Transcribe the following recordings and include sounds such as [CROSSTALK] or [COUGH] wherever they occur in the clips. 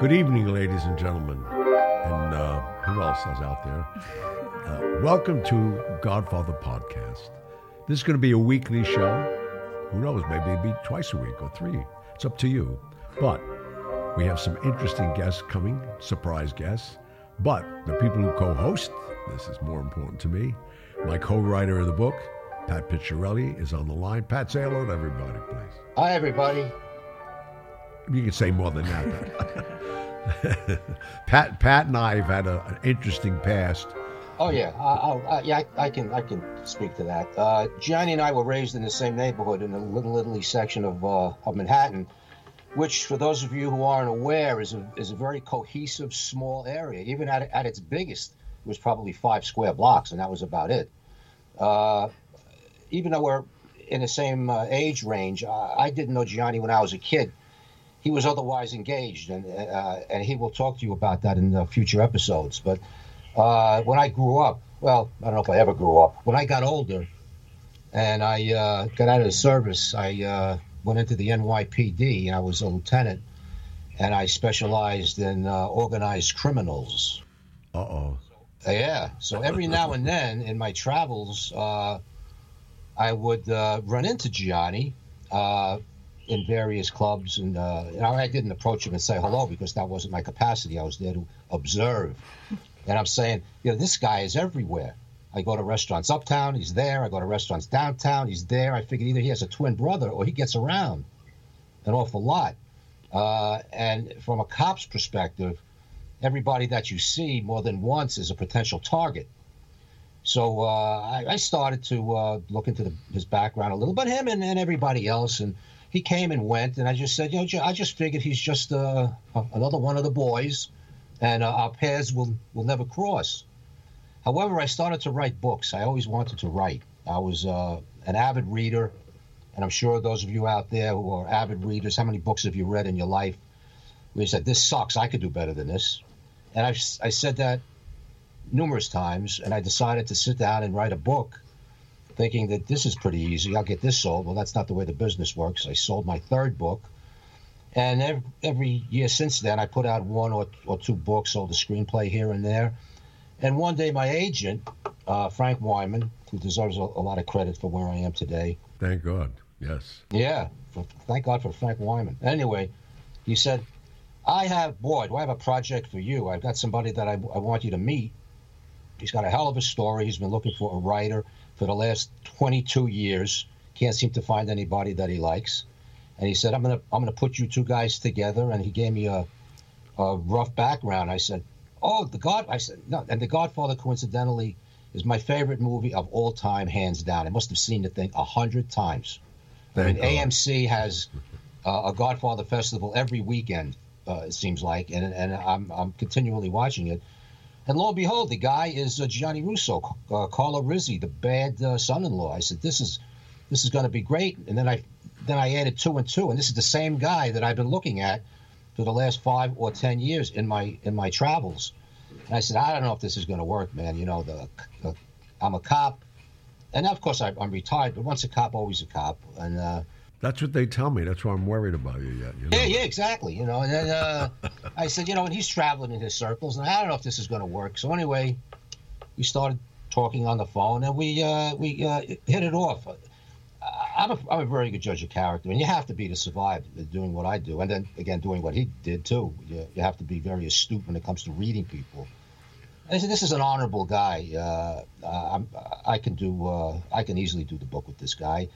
Good evening, ladies and gentlemen. And uh, who else is out there? Uh, welcome to Godfather Podcast. This is going to be a weekly show. Who knows? Maybe it'll be twice a week or three. It's up to you. But we have some interesting guests coming, surprise guests. But the people who co host, this is more important to me. My co writer of the book, Pat Picciarelli, is on the line. Pat, say hello to everybody, please. Hi, everybody. You can say more than that. [LAUGHS] Pat, Pat, and I have had a, an interesting past. Oh yeah, yeah, I, I, can I can speak to that. Uh, Gianni and I were raised in the same neighborhood in the Little Italy section of uh, of Manhattan, which, for those of you who aren't aware, is a is a very cohesive small area. Even at at its biggest, it was probably five square blocks, and that was about it. Uh, even though we're in the same uh, age range, I, I didn't know Gianni when I was a kid he was otherwise engaged, and uh, and he will talk to you about that in the future episodes. But uh, when I grew up, well, I don't know if I ever grew up. When I got older, and I uh, got out of the service, I uh, went into the NYPD, and I was a lieutenant, and I specialized in uh, organized criminals. Uh oh. Yeah. So every now and then in my travels, uh, I would run into Gianni in various clubs, and, uh, and I didn't approach him and say hello because that wasn't my capacity. I was there to observe, and I'm saying, you know, this guy is everywhere. I go to restaurants uptown, he's there. I go to restaurants downtown, he's there. I figured either he has a twin brother or he gets around an awful lot. Uh, and from a cop's perspective, everybody that you see more than once is a potential target. So uh, I, I, started to uh, look into the, his background a little, but him and, and everybody else, and he came and went, and I just said, you know, I just figured he's just uh, another one of the boys, and uh, our paths will will never cross. However, I started to write books. I always wanted to write. I was uh, an avid reader, and I'm sure those of you out there who are avid readers, how many books have you read in your life? You said, "This sucks. I could do better than this," and I I said that numerous times, and I decided to sit down and write a book thinking that this is pretty easy. I'll get this sold. Well, that's not the way the business works. I sold my third book. And every, every year since then, I put out one or, or two books, sold a screenplay here and there. And one day, my agent, uh, Frank Weimann, who deserves a, a, lot of credit for where I am today. Thank God. Yes. Yeah. For, thank God for Frank Weimann. Anyway, he said, I have, boy, do I have a project for you. I've got somebody that I, I want you to meet. He's got a hell of a story. He's been looking for a writer for the last 22 years. Can't seem to find anybody that he likes. And he said, "I'm gonna I'm gonna put you two guys together." And he gave me a, a rough background. I said, "Oh, the God." I said, "No." And The Godfather, coincidentally, is my favorite movie of all time, hands down. I must have seen the thing a hundred times. Thank I mean, God. AMC has uh, a Godfather festival every weekend. Uh, it seems like, and and I'm I'm continually watching it. And lo and behold, the guy is uh, Gianni Russo, uh, Carlo Rizzi, the bad uh, son-in-law. I said, "This is this is going to be great." And then I then I added two and two, and this is the same guy that I've been looking at for the last five or ten years in my in my travels. And I said, "I don't know if this is going to work, man. You know, the, the I'm a cop, and of course I, am retired, but once a cop, always a cop." And uh, that's what they tell me. That's why I'm worried about you yet. You know? Yeah, yeah, exactly. You know, and then uh, [LAUGHS] I said, you know, and he's traveling in his circles, and I don't know if this is going to work. So anyway, we started talking on the phone, and we uh, we uh, hit it off. I'm a, I'm a very good judge of character, and you have to be to survive doing what I do, and then again doing what he did too. You, you have to be very astute when it comes to reading people. I said, "This is an honorable guy. Uh, uh i can do. Uh, I can easily do the book with this guy."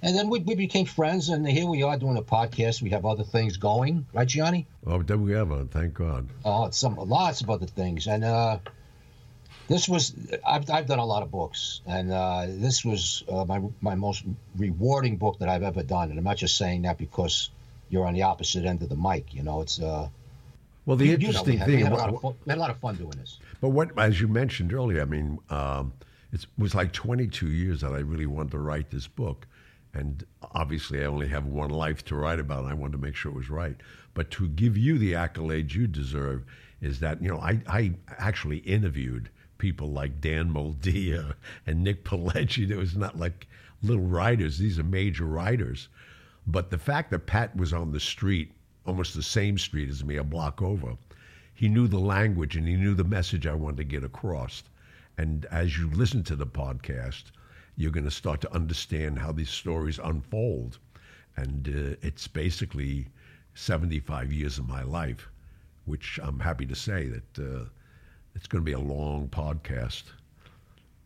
And then we, we became friends, and here we are doing a podcast. We have other things going, right, Gianni? Oh, do we ever? Thank God. Oh, some lots of other things, and uh, this was I've, I've done a lot of books, and uh, this was uh, my my most rewarding book that I've ever done. And I'm not just saying that because you're on the opposite end of the mic. You know, it's uh. Well, the interesting you know, we had, thing, we had, fun, we had, a lot of fun doing this. But what, as you mentioned earlier, I mean, um, it was like 22 years that I really wanted to write this book and obviously I only have one life to write about, and I wanted to make sure it was right. But to give you the accolades you deserve is that you know I, I actually interviewed people like Dan Moldea and Nick Pileggi. It was not like little writers; these are major writers. But the fact that Pat was on the street almost the same street as me, a block over. He knew the language and he knew the message I wanted to get across. And as you listen to the podcast, you're going to start to understand how these stories unfold. And uh, it's basically 75 years of my life, which I'm happy to say that uh, it's going to be a long podcast.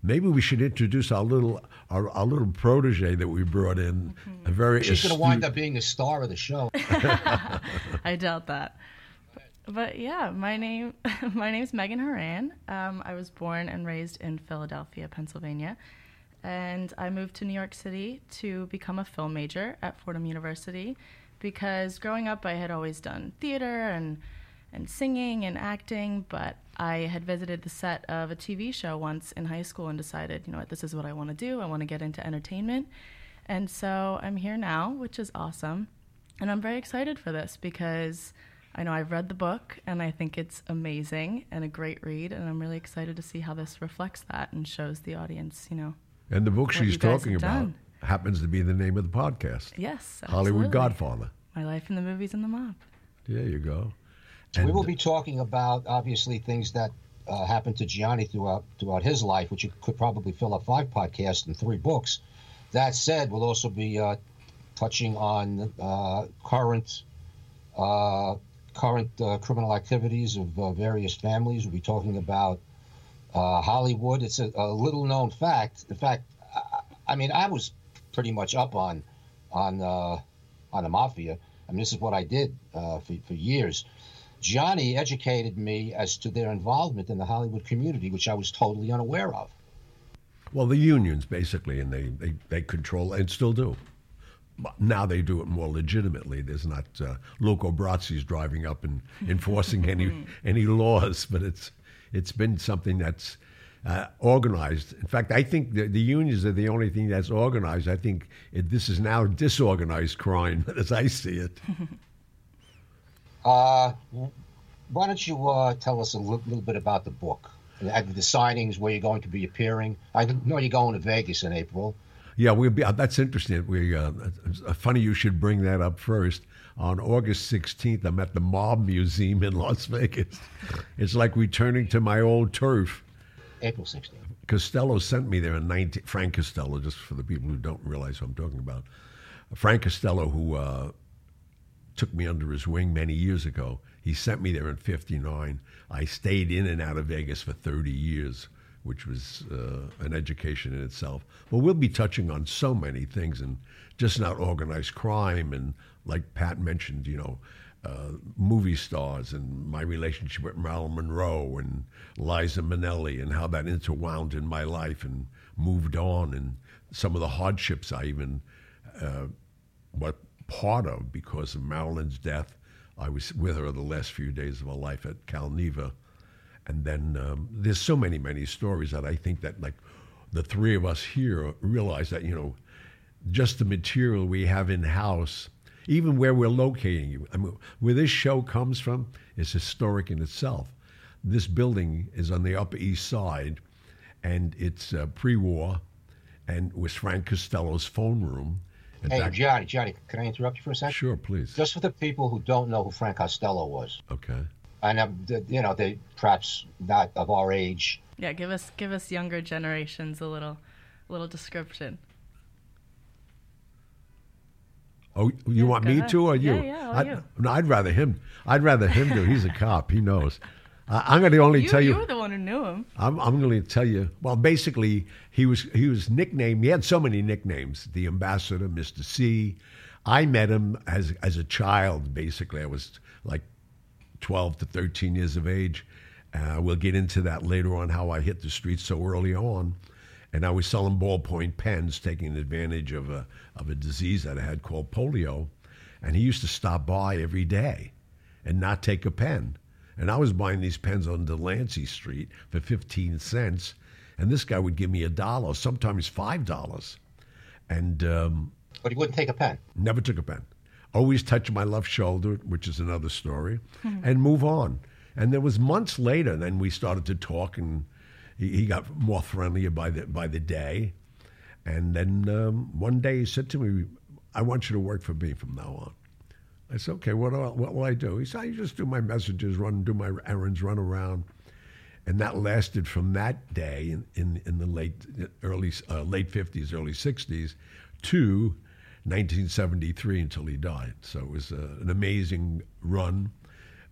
Maybe we should introduce our little our, our little protege that we brought in. Mm-hmm. A very she's going to wind up being a star of the show. [LAUGHS] [LAUGHS] I doubt that. But yeah, my name [LAUGHS] my name's Megan Horan. Um, I was born and raised in Philadelphia, Pennsylvania, and I moved to New York City to become a film major at Fordham University because growing up I had always done theater and and singing and acting, but I had visited the set of a TV show once in high school and decided, you know what, this is what I want to do. I want to get into entertainment. And so I'm here now, which is awesome. And I'm very excited for this because I know I've read the book and I think it's amazing and a great read. And I'm really excited to see how this reflects that and shows the audience, you know. And the book she's talking about happens to be the name of the podcast. Yes. Absolutely. Hollywood Godfather. My Life in the Movies and the Mob. There you go. So we will be talking about obviously things that uh, happened to Gianni throughout throughout his life, which you could probably fill up five podcasts and three books. That said, we'll also be uh, touching on uh, current uh, current uh, criminal activities of uh, various families. We'll be talking about Hollywood. It's a, a, little known fact. In fact, I, I, mean, I was pretty much up on on uh, on the mafia. I mean, this is what I did for, for years. Johnny educated me as to their involvement in the Hollywood community, which I was totally unaware of. Well, the unions basically, and they, they, they control and still do. Now they do it more legitimately. There's not uh, Luca Brasi's driving up and enforcing any [LAUGHS] any laws, but it's it's been something that's uh, organized. In fact, I think the, the, unions are the only thing that's organized. I think it, this is now disorganized crime, [LAUGHS] as I see it. [LAUGHS] Uh, why don't you uh, tell us a little, little bit about the book, the signings, where you're going to be appearing? I know you're going to Vegas in April. Yeah, we'll be. Uh, that's interesting. We uh, funny you should bring that up first. On August 16th, I'm at the Mob Museum in Las Vegas. It's like returning to my old turf. April 16th. Costello sent me there in 19. Frank Costello, just for the people who don't realize who I'm talking about. Frank Costello, who uh, took me under his wing many years ago. He sent me there in 59. I stayed in and out of Vegas for 30 years, which was uh, an education in itself. But we'll be touching on so many things and just not organized crime and, like Pat mentioned, you know, uh, movie stars and my relationship with Marilyn Monroe and Liza Minnelli and how that interwound in my life and moved on and some of the hardships I even uh, what part of because of Marilyn's death. I was with her the last few days of her life at Cal Neva. And then um, there's so many, many stories that I think that, like, the three of us here realize that, you know, just the material we have in house, even where we're locating you, I mean, where this show comes from is historic in itself. This building is on the Upper East Side, and it's uh, pre war, and was Frank Costello's phone room in hey, fact, Johnny, Johnny, can I interrupt you for a second? Sure, please. Just for the people who don't know who Frank Costello was. Okay. And um, you know, they perhaps not of our age. Yeah, give us give us younger generations a little, little description. Oh, you yeah, want me ahead. to, or you? Yeah, yeah, I'd, you. No, I'd rather him. I'd rather him do. He's a cop. He knows. I'm going to only you, tell you. You were the one who knew him. I'm, I'm going to tell you. Well, basically, he was he was nicknamed. He had so many nicknames. The ambassador, Mr. C. I met him as as a child. Basically, I was like 12 to 13 years of age. Uh, we'll get into that later on. How I hit the streets so early on, and I was selling ballpoint pens, taking advantage of a of a disease that I had called polio. And he used to stop by every day, and not take a pen and I was buying these pens on Delancey Street for 15 cents. And this guy would give me a dollar, sometimes $5. And. Um, but he wouldn't take a pen. Never took a pen. Always touch my left shoulder, which is another story, mm-hmm. and move on. And there was months later, then we started to talk, and he, he got more friendlier by the by the day. And then um, one day he said to me, "I want you to work for me from now on." I said, okay, what, I- what will I do? He said, I just do my messages, run, do my errands, run around. And that lasted from that day in, in, in the late, early, uh, late 50s, early 60s to 1973 until he died. So it was uh, an amazing run.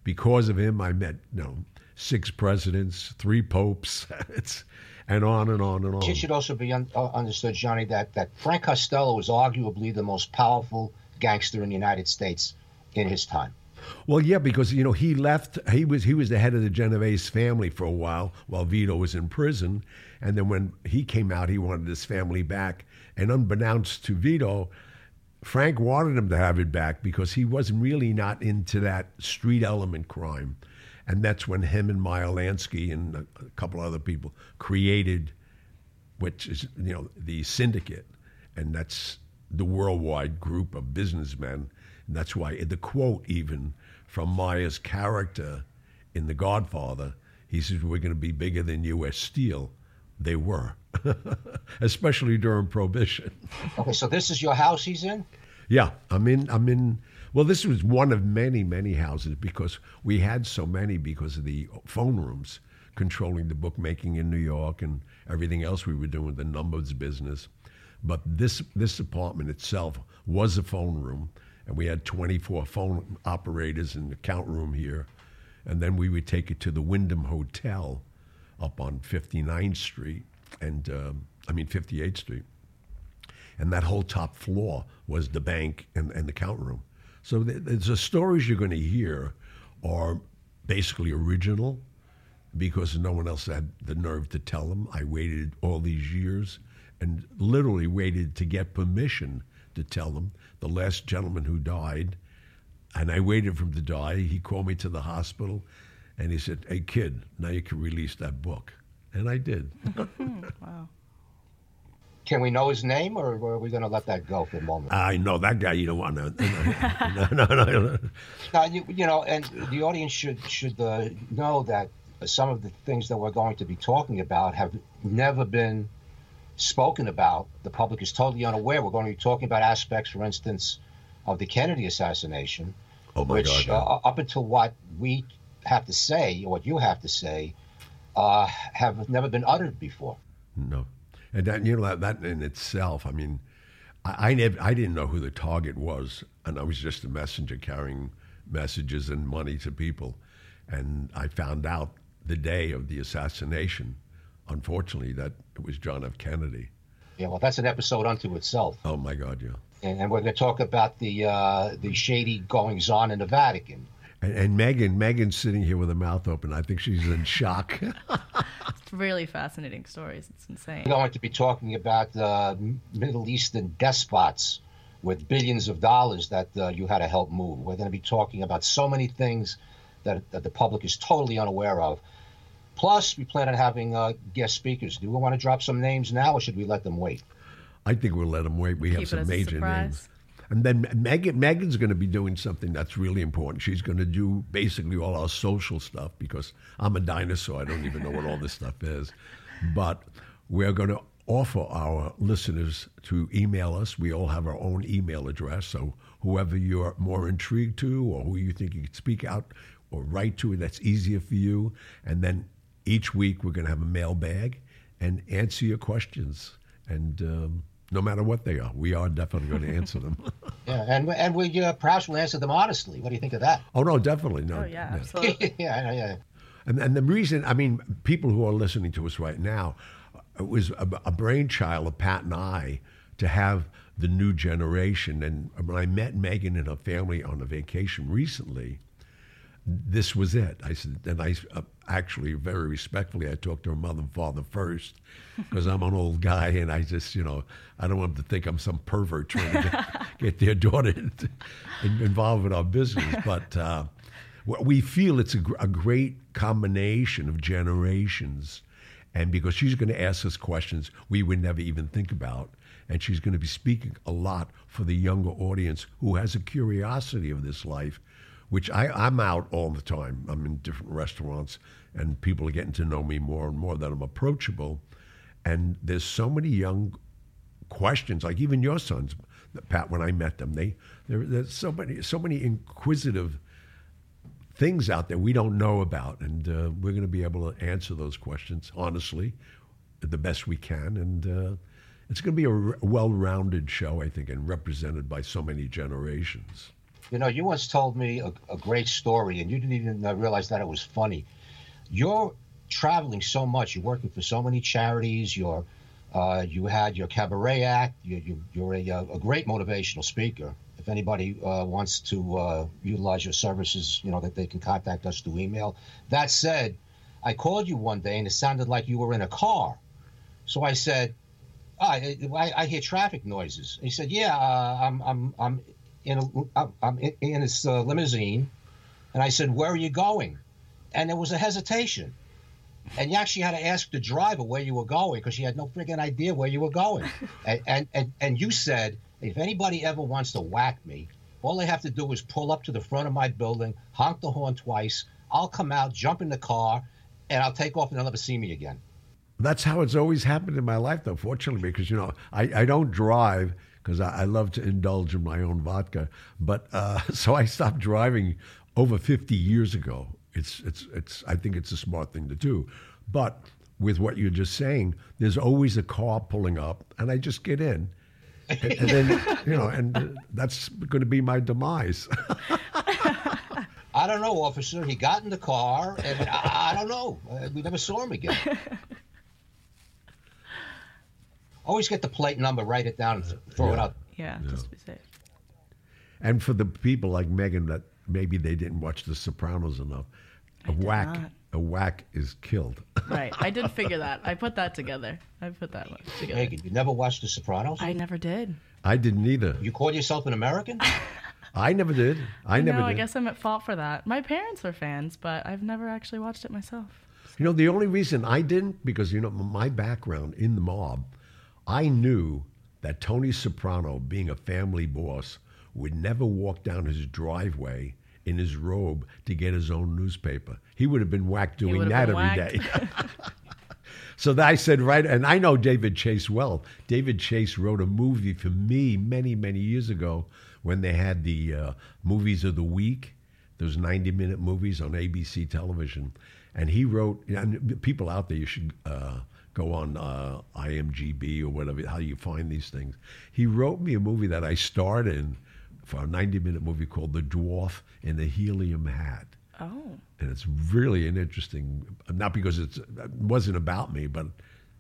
Because of him, I met, you know, six presidents, three popes, [LAUGHS] it's, and on and on and on. It should also be un- uh, understood, Johnny, that, that Frank Costello was arguably the most powerful gangster in the United States in his time. Well, yeah, because you know he left. He was he was the head of the Genovese family for a while while Vito was in prison, and then when he came out, he wanted his family back. And unbeknownst to Vito, Frank wanted him to have it back because he wasn't really not into that street element crime, and that's when him and Meyer Lansky and a a couple other people created, which is you know the syndicate, and that's the worldwide group of businessmen. And that's why the quote, even from Meyer's character in The Godfather, he says, We're going to be bigger than U.S. Steel. They were, [LAUGHS] especially during Prohibition. [LAUGHS] Okay, so this is your house he's in? Yeah, I'm in. I'm in. Well, this was one of many, many houses because we had so many because of the phone rooms controlling the bookmaking in New York and everything else we were doing, with the numbers business. But this this apartment itself was a phone room, and we had 24 phone operators in the count room here, and then we would take it to the Wyndham Hotel up on 59th Street and um, I mean 58th Street and that whole top floor was the bank and, and the count room. So the, the, stories you're going to hear are basically original because no one else had the nerve to tell them. I waited all these years and literally waited to get permission to tell them. The last gentleman who died, and I waited for him to die. He called me to the hospital and he said, Hey, kid, now you can release that book. And I did. [LAUGHS] Wow. Can we know his name, or are we going to let that go for a moment? I know that guy you don't want to. [LAUGHS] No, no, no, no. Now, you, you know, and the audience should should uh, know that some of the things that we're going to be talking about have never been spoken about. The public is totally unaware. We're going to be talking about aspects, for instance, of the Kennedy assassination, Oh my which God. uh, up until what we have to say, what you have to say, uh, have never been uttered before. No, and that you know that, that in itself. I mean, I I, never, I didn't know who the target was, and I was just a messenger carrying messages and money to people, and I found out the day of the assassination, unfortunately, that it was John F. Kennedy. Yeah, well, that's an episode unto itself. Oh my God, yeah. And, and we're going to talk about the uh, the shady goings on in the Vatican. And, and Megan, Megan's sitting here with her mouth open. I think she's in shock. [LAUGHS] It's really fascinating stories. It's insane. We're going to be talking about uh, Middle Eastern despots with billions of dollars that uh, you had to help move. We're going to be talking about so many things that, that the public is totally unaware of. Plus, we plan on having uh, guest speakers. Do we want to drop some names now, or should we let them wait? I think we'll let them wait. We have Keep it some major names. And then Megan, Megan's going to be doing something that's really important. She's going to do basically all our social stuff because I'm a dinosaur. I don't even know what all this stuff is. But we're going to offer our listeners to email us. We all have our own email address. So whoever you're more intrigued to or who you think you could speak out or write to, that's easier for you. And then each week we're going to have a mailbag and answer your questions. And um, no matter what they are, we are definitely going [LAUGHS] to answer them. Yeah, and we- and we uh, perhaps will answer them honestly. What do you think of that? oh no, definitely no. Oh yeah, absolutely. [LAUGHS] yeah, yeah. And, and the reason, I mean, people who are listening to us right now, it was a, a brainchild of Pat and I to have the new generation. And when I met Megan and her family on a vacation recently, this was it. I said, and I uh, actually very respectfully, I talked to her mother and father first [LAUGHS] because I'm an old guy and I just, you know, I don't want them to think I'm some pervert trying to get, [LAUGHS] get their daughter involved in our business. [LAUGHS] But uh, we feel it's a, a great combination of generations. And because she's going to ask us questions we would never even think about. And she's going to be speaking a lot for the younger audience who has a curiosity of this life which I, I'm out all the time. I'm in different restaurants, and people are getting to know me more and more that I'm approachable. And there's so many young questions, like even your sons, Pat, when I met them, they there, there's so many so many inquisitive things out there we don't know about, and uh, we're going to be able to answer those questions honestly, the best we can, and uh, it's going to be a well-rounded show, I think, and represented by so many generations. You know, you once told me a, a great story, and you didn't even uh, realize that it was funny. You're traveling so much. You're working for so many charities. You're uh, you had your cabaret act. You, you, are a, a, great motivational speaker. If anybody uh, wants to uh, utilize your services, you know that they can contact us through email. That said, I called you one day and it sounded like you were in a car. So I said, oh, I, I, hear traffic noises. he said, Yeah, uh, I'm I'm I'm in a, I'm in, in this uh, limousine, and I said, "Where are you going?" And there was a hesitation, and you actually had to ask the driver where you were going because she had no freaking idea where you were going. [LAUGHS] and, and and and you said, "If anybody ever wants to whack me, all they have to do is pull up to the front of my building, honk the horn twice. I'll come out, jump in the car, and I'll take off, and they'll never see me again." That's how it's always happened in my life, though. Fortunately, because you know I, I don't drive because I, I, love to indulge in my own vodka. But uh, [LAUGHS] so I stopped driving over 50 years ago. It's, it's, it's, I think it's a smart thing to do. But with what you're just saying, there's always a car pulling up, and I just get in. and, and then, [LAUGHS] you know, and that's going to be my demise. [LAUGHS] I don't know, officer. He got in the car, and I, I don't know. Uh, we never saw him again. [LAUGHS] Always get the plate number, write it down, and throw yeah. it out. Yeah, yeah, just to be safe. And for the people like Megan that maybe they didn't watch The Sopranos enough, a whack, not. a whack is killed. [LAUGHS] right, I did figure that. I put that together. I put that together. Megan, you never watched The Sopranos? I never did. I didn't either. You called yourself an American? [LAUGHS] I never did. I never no, did. I guess I'm at fault for that. My parents were fans, but I've never actually watched it myself. You know, the only reason I didn't because you know my background in the mob I knew that Tony Soprano, being a family boss, would never walk down his driveway in his robe to get his own newspaper. He would have been whacked doing that every whacked. day. [LAUGHS] so I said, right, and I know David Chase well. David Chase wrote a movie for me many, many years ago when they had the uh, movies of the week, those 90 minute movies on ABC television. And he wrote, and people out there, you should. Uh, go on uh, IMGB or whatever, how you find these things. He wrote me a movie that I starred in for a 90 minute movie called The Dwarf in the Helium Hat. Oh. And it's really an interesting, not because it wasn't about me, but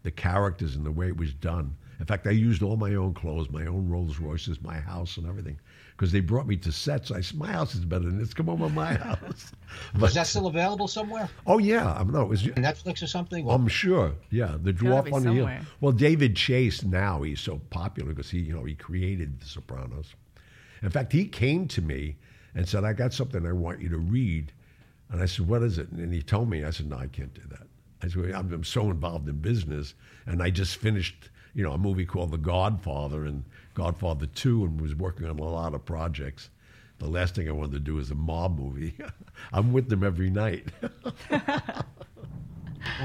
the characters and the way it was done. In fact, I used all my own clothes, my own Rolls Royces, my house, and everything because they brought me to sets. I said, my house is better than this. Come over my [LAUGHS] house. But, is that still available somewhere? Oh yeah, I'm no, it was Netflix or something. I'm sure. Yeah, the dwarf on the hill. Well, David Chase now he's so popular because he, you know, he created The Sopranos. In fact, he came to me and said, "I got something I want you to read," and I said, "What is it?" And he told me. I said, "No, I can't do that." I said, "I'm so involved in business, and I just finished." You know, a movie called The Godfather, and Godfather 2 and was working on a lot of projects. The last thing I wanted to do is a mob movie. [LAUGHS] I'm with them every night. [LAUGHS]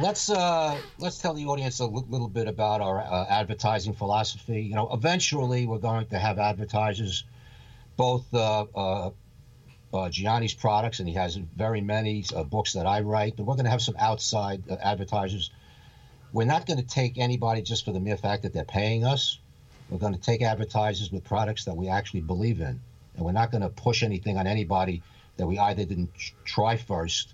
let's uh, let's tell the audience a little bit about our uh, advertising philosophy. You know, eventually we're going to have advertisers, both uh, uh, uh Gianni's products, and he has very many books that I write. But we're going to have some outside advertisers. We're not going to take anybody just for the mere fact that they're paying us. We're going to take advertisers with products that we actually believe in. And we're not going to push anything on anybody that we either didn't try first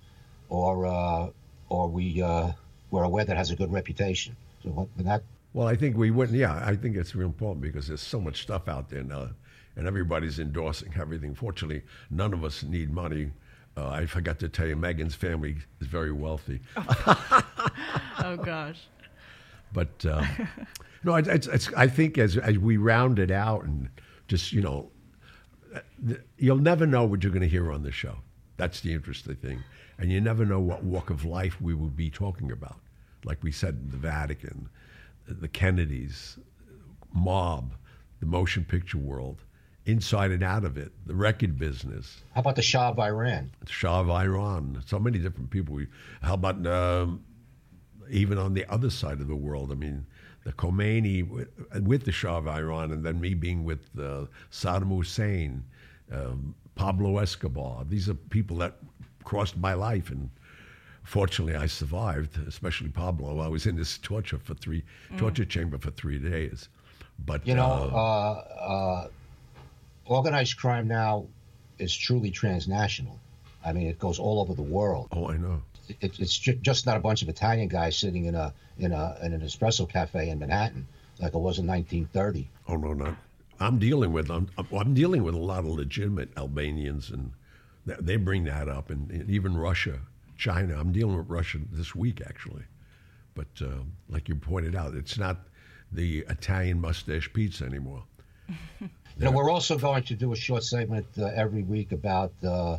or uh, or we uh, we're aware that has a good reputation. So that. Well, I think we wouldn't. Yeah, I think it's real important because there's so much stuff out there now, and everybody's endorsing everything. Fortunately, none of us need money. Uh, I forgot to tell you, Megan's family is very wealthy. [LAUGHS] oh gosh. But um, [LAUGHS] no, it's, it's, it's, I think as as we round it out and just you know, you'll never know what you're going to hear on the show. That's the interesting thing, and you never know what walk of life we will be talking about. Like we said, the Vatican, the Kennedys, mob, the motion picture world, inside and out of it, the record business. How about the Shah of Iran? The Shah of Iran. So many different people. How about um, even on the other side of the world? I mean, the Khomeini with, with the Shah of Iran, and then me being with uh, Saddam Hussein, um, Pablo Escobar. These are people that crossed my life, and fortunately, I survived. Especially Pablo. I was in this torture for three torture chamber for three days. But You know, uh, uh, uh, organized crime now is truly transnational. I mean, it goes all over the world. oh, I know. It, it's ju- just not a bunch of Italian guys sitting in a in a in an espresso cafe in Manhattan like it was in 1930. Oh no, not. I'm dealing with. I'm, I'm dealing with a lot of legitimate Albanians, and th- they bring that up, and, and even Russia, China. I'm dealing with Russia this week actually, but uh, like you pointed out, it's not the Italian mustache pizza anymore. [LAUGHS] You know, we're also going to do a short segment uh, every week about uh,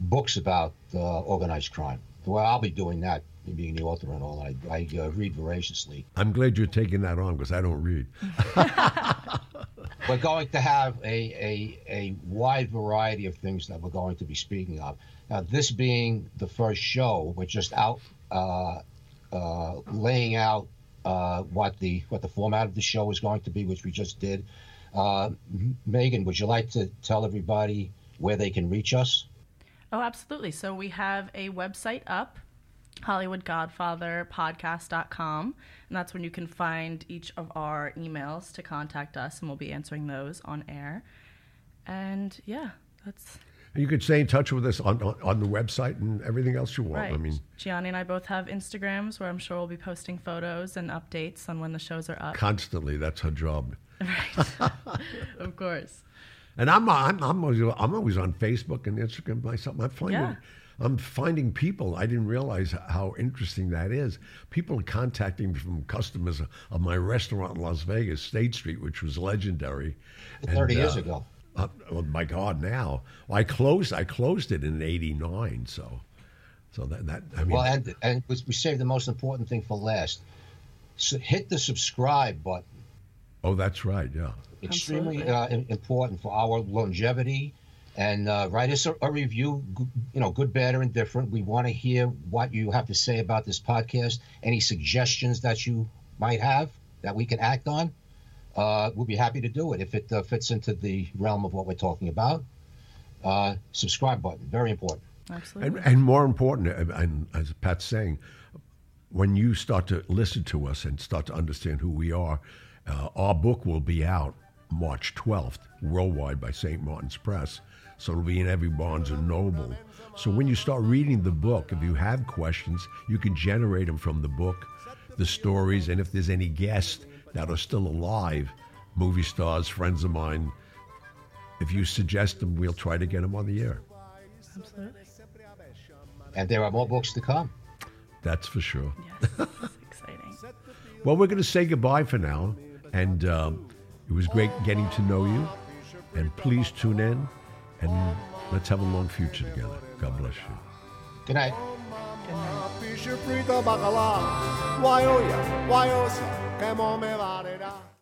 books about uh, organized crime. Well, I'll be doing that, being the author and all. I, I uh, read voraciously. I'm glad you're taking that on because I don't read. [LAUGHS] We're going to have a, a, a wide variety of things that we're going to be speaking of. Now, this being the first show, we're just out uh, uh, laying out uh, what the what the format of the show is going to be, which we just did. Uh, Megan, would you like to tell everybody where they can reach us? Oh, absolutely. So we have a website up, HollywoodGodfatherPodcast.com, and that's when you can find each of our emails to contact us, and we'll be answering those on air. And yeah, that's You could stay in touch with us on, on, on the website and everything else you want. right. I mean, Gianni and I both have Instagrams where I'm sure we'll be posting photos and updates on when the shows are up. constantly. That's her job. [LAUGHS] Right, [LAUGHS] of course. And I'm I'm I'm always, I'm always on Facebook and Instagram myself. I'm finding Yeah. I'm finding people. I didn't realize how interesting that is. People are contacting me from customers of my restaurant in Las Vegas, State Street, which was legendary. 30 And, years uh, ago. Uh, oh my God! Now well, I closed. I closed it in '89. So, so that that I mean, Well, and and we we saved the most important thing for last. So hit the subscribe button. oh, that's right. Yeah. Extremely uh, important for our longevity. And uh, write us a, a review. You know, good, bad, or indifferent. We want to hear what you have to say about this podcast. Any suggestions that you might have that we can act on. Uh, we'll be happy to do it if it uh, fits into the realm of what we're talking about. Uh, subscribe button, very important. Absolutely. And, and more important, and as Pat's saying, when you start to listen to us and start to understand who we are, uh, our book will be out March 12th worldwide by St. Martin's Press. So it'll be in every Barnes and Noble. So when you start reading the book, if you have questions, you can generate them from the book, the stories, and if there's any guests that are still alive, movie stars, friends of mine, if you suggest them, we'll try to get them on the air. Absolutely. And there are more books to come. That's for sure. Yes. [LAUGHS] it's exciting. Well, we're going to say goodbye for now. And um, it was great getting to know you. And please tune in and let's have a long future together. God bless you. Good night. Good night.